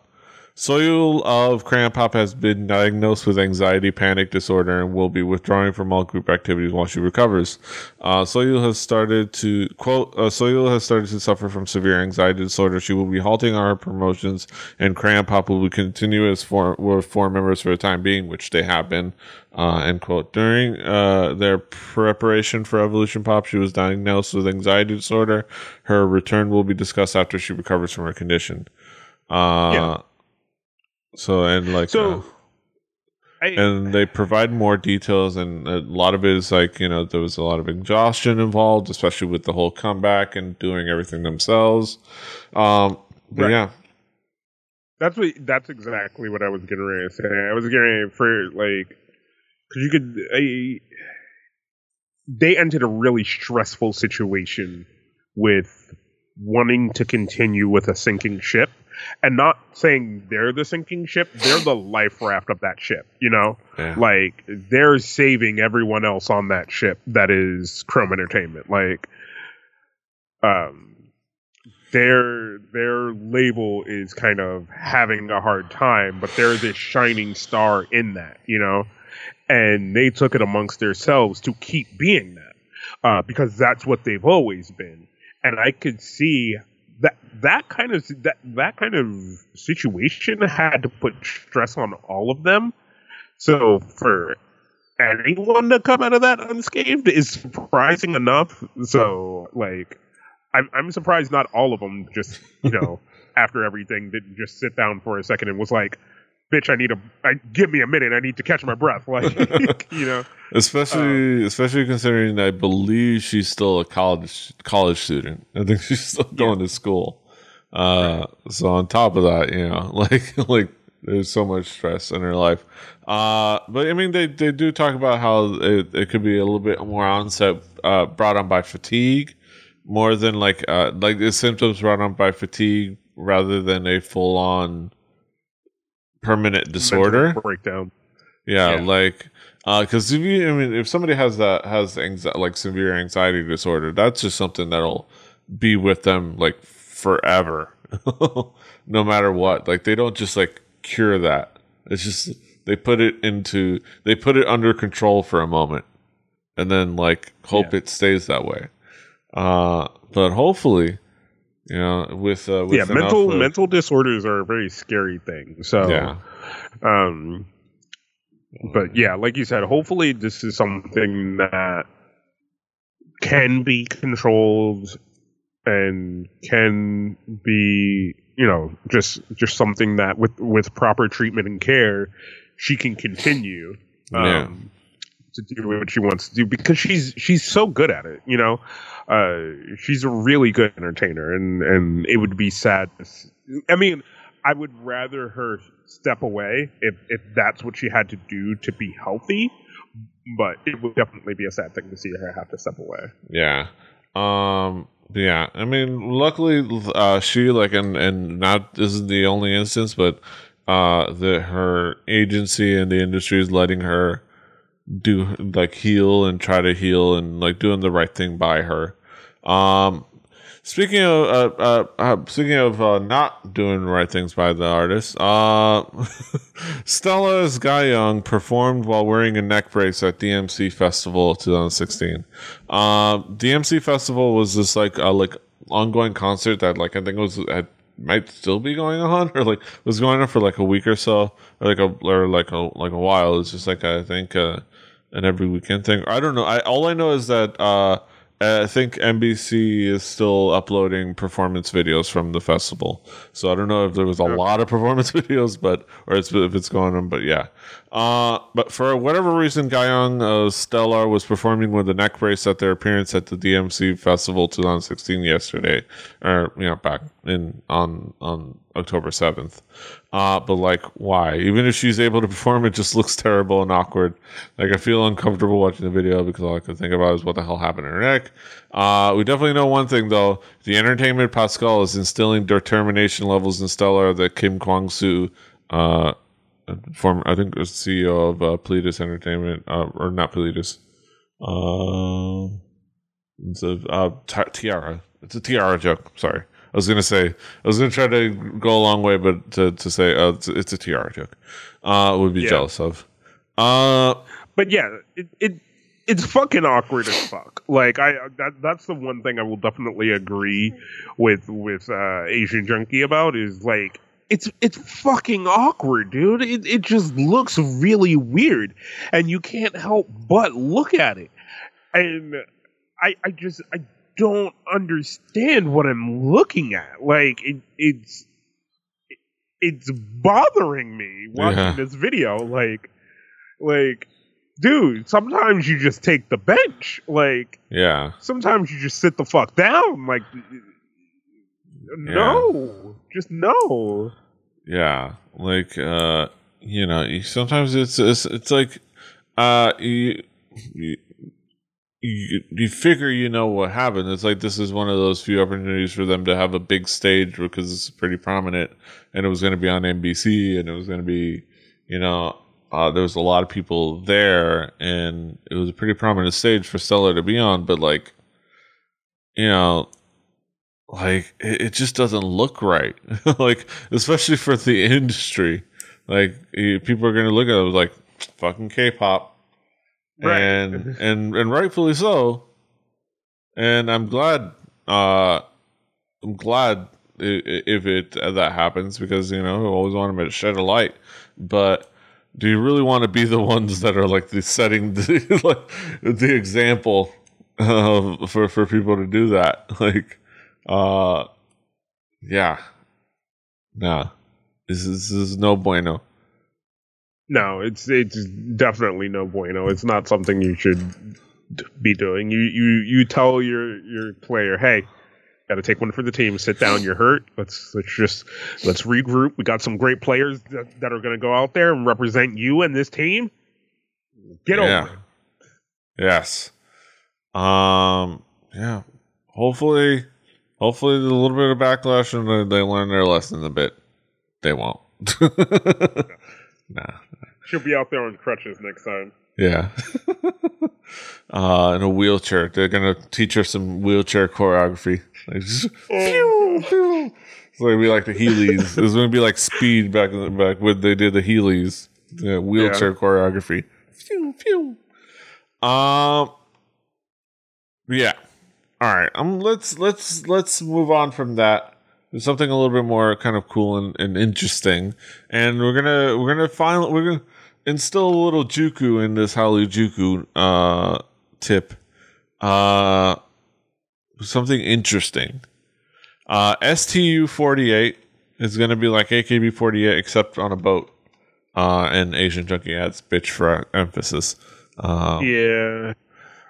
Soyul of Crayon Pop has been diagnosed with anxiety panic disorder and will be withdrawing from all group activities while she recovers. Uh, Soyul has started to quote. Uh, Soyul has started to suffer from severe anxiety disorder. She will be halting our promotions, and Crayon Pop will be continuous for with four members for the time being, which they have been. Uh, end quote. During uh, their preparation for Evolution Pop, she was diagnosed with anxiety disorder. Her return will be discussed after she recovers from her condition. Uh, Yeah. So and like So- uh, I, and they provide more details and a lot of it is like you know there was a lot of exhaustion involved especially with the whole comeback and doing everything themselves um but Right. yeah That's what. That's exactly what I was getting ready to say. I was getting ready for like, because you could. I, they entered a really stressful situation with wanting to continue with a sinking ship, and not saying they're the sinking ship. They're the life raft of that ship. You know, yeah like they're saving everyone else on that ship that is Chrome Entertainment. Like, um, their their label is kind of having a hard time, but they're this shining star in that, you know, and they took it amongst themselves to keep being that uh, because that's what they've always been, and I could see. That, kind of that that kind of situation had to put stress on all of them. So for anyone to come out of that unscathed is surprising enough. So like, I'm I'm surprised not all of them just you know after everything didn't just sit down for a second and was like, "Bitch, I need a I, give me a minute. I need to catch my breath." Like you know, especially um, especially considering i believe she's still a college college student i think she's still going to school uh so on top of that you know like like there's so much stress in her life uh but i mean they they do talk about how it, it could be a little bit more onset uh brought on by fatigue more than like uh like the symptoms brought on by fatigue rather than a full on permanent disorder mental breakdown. yeah, Yeah. like because if you, I mean, if somebody has that has anxi- like severe anxiety disorder, that's just something that'll be with them like forever, no matter what. Like they don't just like cure that. It's just they put it into they put it under control for a moment, and then like hope Yeah. it stays that way. Uh, but hopefully, you know, with uh, with Yeah, mental of- mental disorders are a very scary thing. So yeah, Um, but yeah, like you said, hopefully this is something that can be controlled and can be, you know, just just something that with with proper treatment and care, she can continue Yeah. um, to do what she wants to do because she's she's so good at it. You know, uh, she's a really good entertainer, and and it would be sad. I mean, I would rather her step away if if that's what she had to do to be healthy. But it would definitely be a sad thing to see her have to step away. Yeah. Um yeah, I mean luckily uh she like and and not this is the only instance but uh the her agency and the industry is letting her do like heal and try to heal and like doing the right thing by her. Um speaking of uh, uh, uh speaking of uh, not doing right things by the artist, uh Stellar's Gayoung performed while wearing a neck brace at DMC Festival 2016. Um, DMC Festival was this like uh, like ongoing concert that like I think was had, might still be going on or like was going on for like a week or so or like a or like a like a while. It's just like I think uh, an every weekend thing. I don't know. I all I know is that uh, I think MBC is still uploading performance videos from the festival. So I don't know if there was a lot of performance videos, but or it's, if it's going on. But yeah, uh, but for whatever reason, Gayoung uh, Stellar was performing with a neck brace at their appearance at the DMC Festival 2016 yesterday, or you know back in on on October 7th. Uh, but like, why? Even if she's able to perform, it just looks terrible and awkward. Like, I feel uncomfortable watching the video because all I could think about is what the hell happened to her neck. Uh, we definitely know one thing though: the Entertainment Pascal is instilling determination levels in Stellar that Kim Kwang Soo, uh, former I think was CEO of uh, Entertainment, uh, or not Pleiades. Uh, it's a uh, ti- tiara. It's a tiara joke. Sorry. I was gonna say I was gonna try to go a long way, but to, to say uh, it's, it's a tiara joke, uh, would be Yeah. jealous of. Uh, But yeah, it, it it's fucking awkward as fuck. Like I that that's the one thing I will definitely agree with with uh, Asian Junkie about is like it's it's fucking awkward, dude. It it just looks really weird, and you can't help but look at it. And I I just I don't understand what I'm looking at. Like it it's it's bothering me watching Yeah. this video. Like like, dude, sometimes you just take the bench. Like, Yeah. sometimes you just sit the fuck down. Like, no, just no. Yeah. Like uh you know, sometimes it's, it's it's like uh you, you you you figure you know what happened. It's like this is one of those few opportunities for them to have a big stage because it's pretty prominent, and it was going to be on MBC, and it was going to be, you know, uh, there was a lot of people there, and it was a pretty prominent stage for Stellar to be on. But like, you know, like it, it just doesn't look right. like especially for the industry, like people are going to look at it like fucking K-pop Right. and and and rightfully so. And I'm glad. Uh, I'm glad if it uh, that happens because you know I always want to shed a light. But do you really want to be the ones that are like the setting the like the example uh, for for people to do that? Like, uh, yeah, nah, this is, this is no bueno. No, it's it's definitely no bueno. It's not something you should be doing. You you you tell your your player, hey, got to take one for the team. Sit down. You're hurt. Let's let's just let's regroup. We got some great players that, that are going to go out there and represent you and this team. Get Yeah. over. it. Yes. Um. Yeah. Hopefully, hopefully, a little bit of backlash and they, they learn their lesson a bit. They won't. nah. She'll be out there on crutches next time. Yeah. uh, in a wheelchair. They're gonna teach her some wheelchair choreography. Like, just, pew, pew. It's gonna be like the Heelys. It's gonna be like speed back in the back when they did the Heelys. Yeah, wheelchair choreography. Pew, pew. Um. Yeah. All right. Um. Let's let's let's move on from that. Something a little bit more kind of cool and, and interesting, and we're gonna we're gonna find we're gonna instill a little juku in this Hallyu Juku uh tip. Uh, something interesting. Uh, STU forty eight is gonna be like AKB forty eight except on a boat. Uh, and Asian Junkie adds bitch for emphasis. Um, Yeah.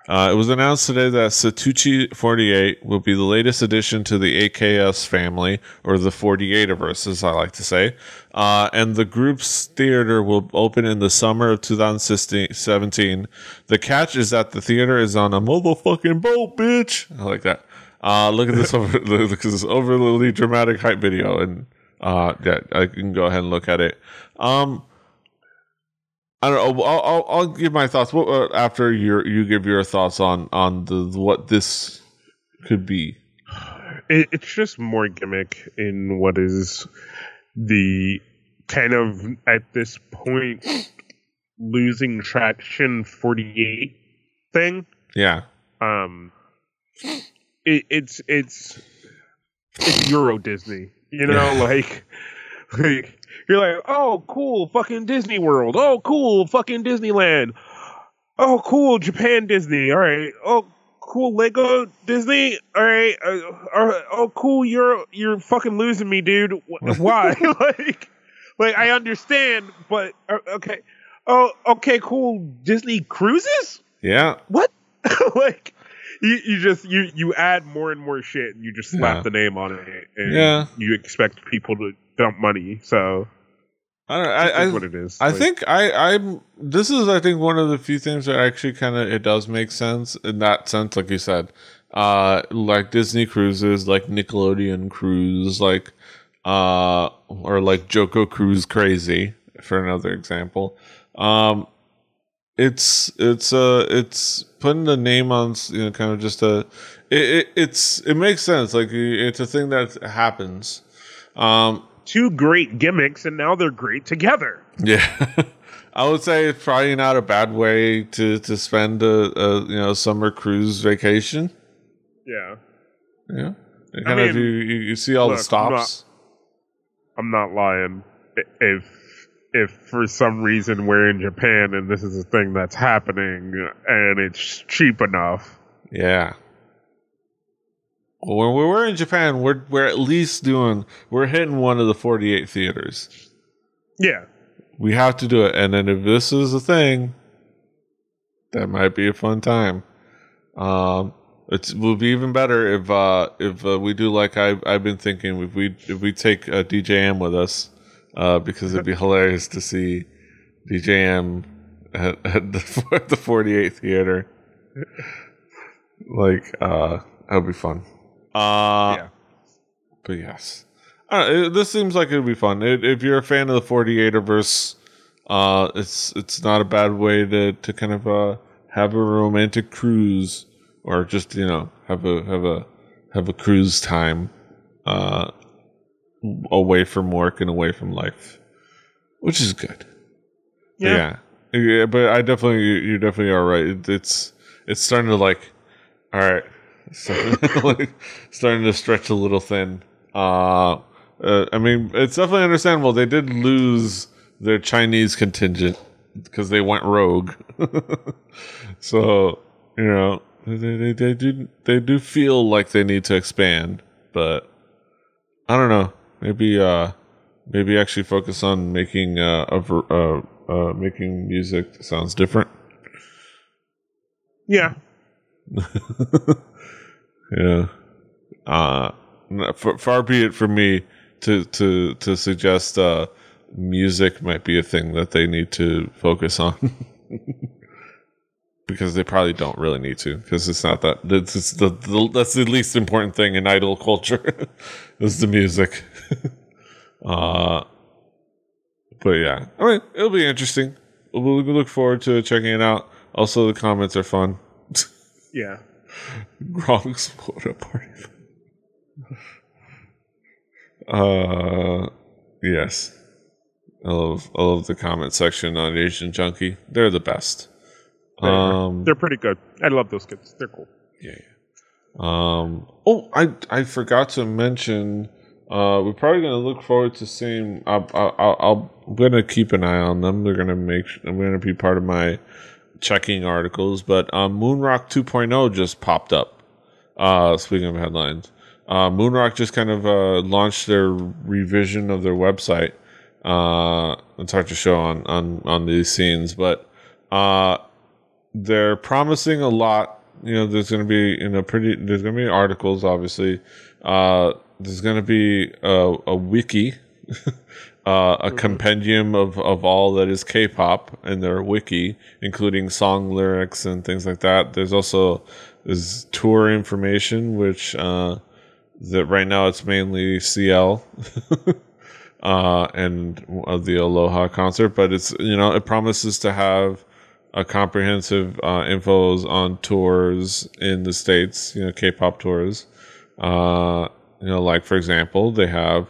Uh, it was announced today that Setouchi 48 will be the latest addition to the AKS family, or the 48verse, as I like to say. Uh, and the group's theater will open in the summer of 2017. The catch is that the theater is on a motherfucking boat, bitch. I like that. Uh, look at this over look at this overly dramatic hype video, and uh, yeah, I can go ahead and look at it. Um, I don't know. I'll, I'll, I'll give my thoughts what, uh, after you you give your thoughts on on the what this could be. it, it's just more gimmick in what is the kind of at this point losing traction 48 thing Yeah, um it, it's it's it's euro disney you know like like you're like oh cool fucking disney world. Oh cool fucking disneyland. Oh cool japan disney. All right. Oh cool lego disney. All right. Uh, right. oh cool you're you're fucking losing me dude. Why? Like like i understand but uh, okay. Oh okay cool disney cruises? Yeah, what? like you, you just you you add more and more shit and you just slap Yeah. the name on it and Yeah. you expect people to dump money. So I don't. that's I, I, what it is. I Like, think I I'm this is I think one of the few things that actually kind of it does make sense in that sense like you said uh like Disney cruises like Nickelodeon cruise like uh or like Joko Cruise Crazy for another example um it's it's uh it's putting the name on you know kind of just a it, it it's it makes sense like it's a thing that happens um two great gimmicks and now they're great together. yeah, I would say it's probably not a bad way to to spend a, a you know summer cruise vacation. Yeah. Yeah, I kind of mean, you, you you see all look, the stops. I'm not lying. If if for some reason we're in Japan and this is a thing that's happening and it's cheap enough, Yeah. Well, when we were in Japan, we're we're at least doing we're hitting one of the forty eight theaters. yeah. we have to do it. And then if this is a thing, that might be a fun time. Um, it will be even better if uh, if uh, we do like I I've been thinking if we if we take uh, DJM with us uh, because it'd be hilarious to see DJM at, at the at the 48 theater. like uh, that would be fun. Uh, yeah. but yes, uh, it, this seems like it would be fun. It, if you're a fan of the 48er verse, uh, it's it's not a bad way to to kind of uh, have a romantic cruise or just you know have a have a have a cruise time uh, away from work and away from life, which is good. Yeah. But yeah, yeah. But I definitely you, you definitely are right. It, it's it's starting to like, all right, starting, like, starting to stretch a little thin. Uh, uh, I mean, it's definitely understandable. They did lose their Chinese contingent because they went rogue. so you know they, they, they do they do feel like they need to expand, but I don't know. Maybe uh maybe actually focus on making uh, a uh, uh making music sounds different. Yeah. yeah. Uh f- far be it from me to to to suggest uh music might be a thing that they need to focus on. because they probably don't really need to because it's not that it's the, the that's the least important thing in idol culture is the music uh but yeah i mean it'll be interesting we'll look forward to checking it out also the comments are fun Yeah. Gronk's photo party uh yes i love i love the comment section on asian junkie they're the best They um They're pretty good. I love those kids. They're cool. Yeah. yeah. Um. Oh, I I forgot to mention. Uh, we're probably gonna look forward to seeing. I'll, I'll, I'll I'm gonna keep an eye on them. They're gonna make. I'm gonna be part of my checking articles. But um, Moonrok 2.0 just popped up. Uh, speaking of headlines, uh, Moonrok just kind of uh, launched their revision of their website. Uh, it's hard to show on on on these scenes, but uh, they're promising a lot. You know, there's going to be you know pretty. There's going to be articles, obviously. Uh, there's going to be a, a wiki, uh, a compendium of of all that is K-pop in their wiki, including song lyrics and things like that. There's also there's tour information, which uh, that right now it's mainly CL. Uh, and of the Aloha concert, but it's you know it promises to have a comprehensive uh, infos on tours in the states, you know, K-pop tours. Uh, you know, like for example, they have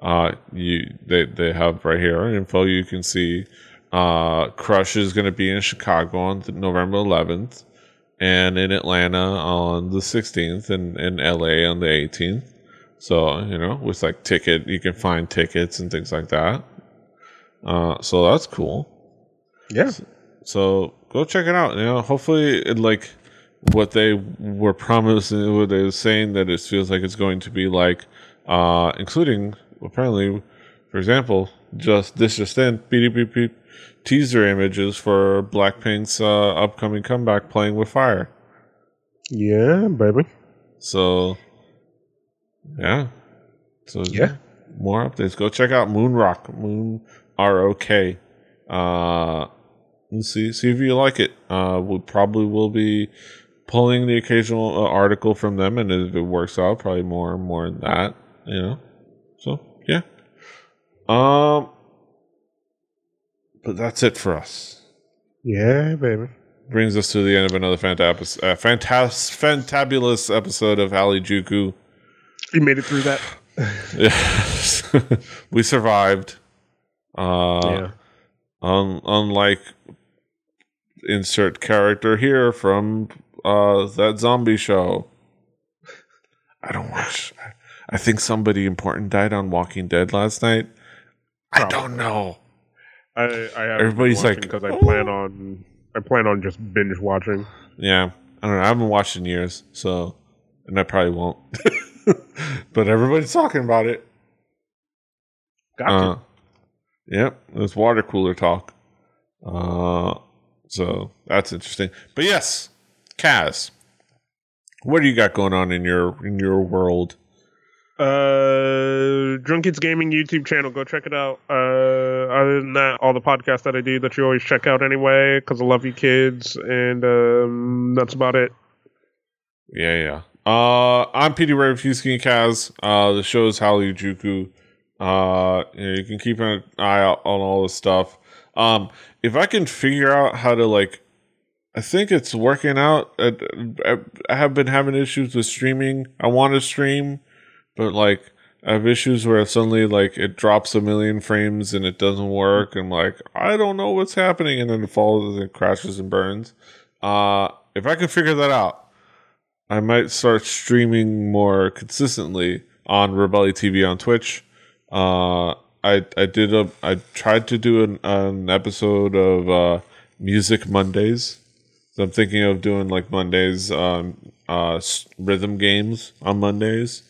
uh, you they they have right here info. You can see uh, Crush is going to be in Chicago on November 11th, and in Atlanta on the 16th, and in LA on the 18th. So you know, with like ticket, you can find tickets and things like that. Uh, so that's cool. Yeah. So go check it out. You know, hopefully, it, like what they were promising, what they were saying that it feels like it's going to be like, uh, including apparently, for example, just this just in BDP teaser images for Blackpink's uh, upcoming comeback, playing with fire. Yeah, baby. So, yeah. So Yeah. more updates. Go check out Moonrok, Moon R O K. Uh, and see see if you like it. Uh, we probably will be pulling the occasional uh, article from them, and if it works out, probably more and more than that. You know. So. Um. But that's it for us. Yeah, baby. Brings us to the end of another fantabulous, uh, fantas- fantabulous episode of Hallyu Juku. You made it through that. Yes. we survived. Uh, yeah. un- unlike insert character here from uh, that zombie show. I don't watch. I think somebody important died on Walking Dead last night. I don't know. I, I Everybody's like, because I "Oh." plan on I plan on just binge watching. Yeah, I don't know. I haven't watched in years, so and I probably won't. but everybody's talking about it. Got Uh, Yep, it was water cooler talk. Uh, so that's interesting. But yes, Kaz, what do you got going on in your in your world? Uh, Drunk Kids Gaming YouTube channel. Go check it out. Uh, other than that, all the podcasts that I do that you always check out anyway, because I love you kids, and um, that's about it. Yeah, yeah. Uh, I'm Petey Ray Fusky and Kaz. Uh, the show is Hallyu Juku. Uh, you, know, you can keep an eye out on all this stuff. Um, if I can figure out how to like, I think it's working out. I, I have been having issues with streaming. I want to stream, but like I have issues where suddenly like it drops a million frames and it doesn't work. I'm like, I don't know what's happening, and then it falls and it crashes and burns. Uh, if I can figure that out, I might start streaming more consistently on Rebelli TV on Twitch. Uh, I I did a I tried to do an, an episode of uh, Music Mondays. So I'm thinking of doing like Mondays um, uh, rhythm games on Mondays.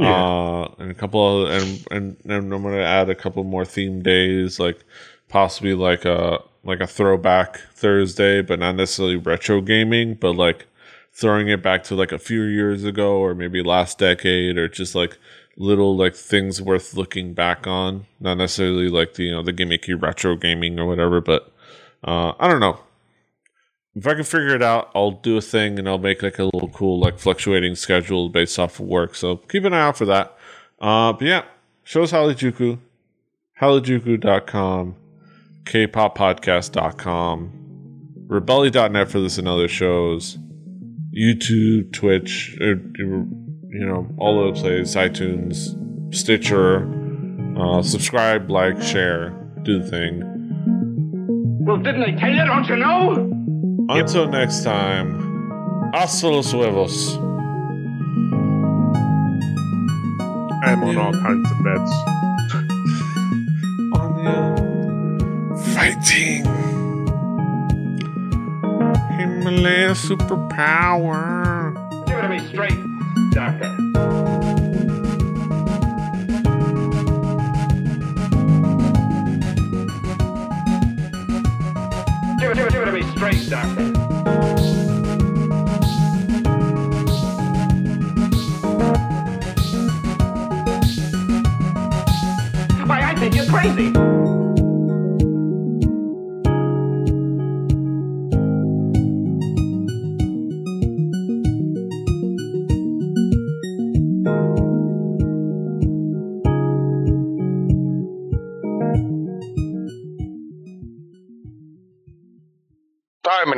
Yeah. Uh, and a couple of, and, and and I'm gonna add a couple more theme days, like possibly like a like a throwback Thursday, but not necessarily retro gaming, but like throwing it back to like a few years ago or maybe last decade or just like little like things worth looking back on not necessarily like the you know the gimmicky retro gaming or whatever but uh i don't know if i can figure it out i'll do a thing and i'll make like a little cool like fluctuating schedule based off of work. So keep an eye out for that. Uh but yeah shows harajuku hallyujuku.com kpoppodcast.com rebelli.net for this and other shows. YouTube, Twitch, or, you know, all over the place, iTunes, Stitcher. Uh, subscribe, like, share, do the thing. Well, didn't I tell you? Don't you know? Until yep. next time, hasta los huevos. I'm on all kinds of beds. on the fighting. Himalaya superpower. Give it to me straight, Doctor. Doctor. Why, I think you're crazy.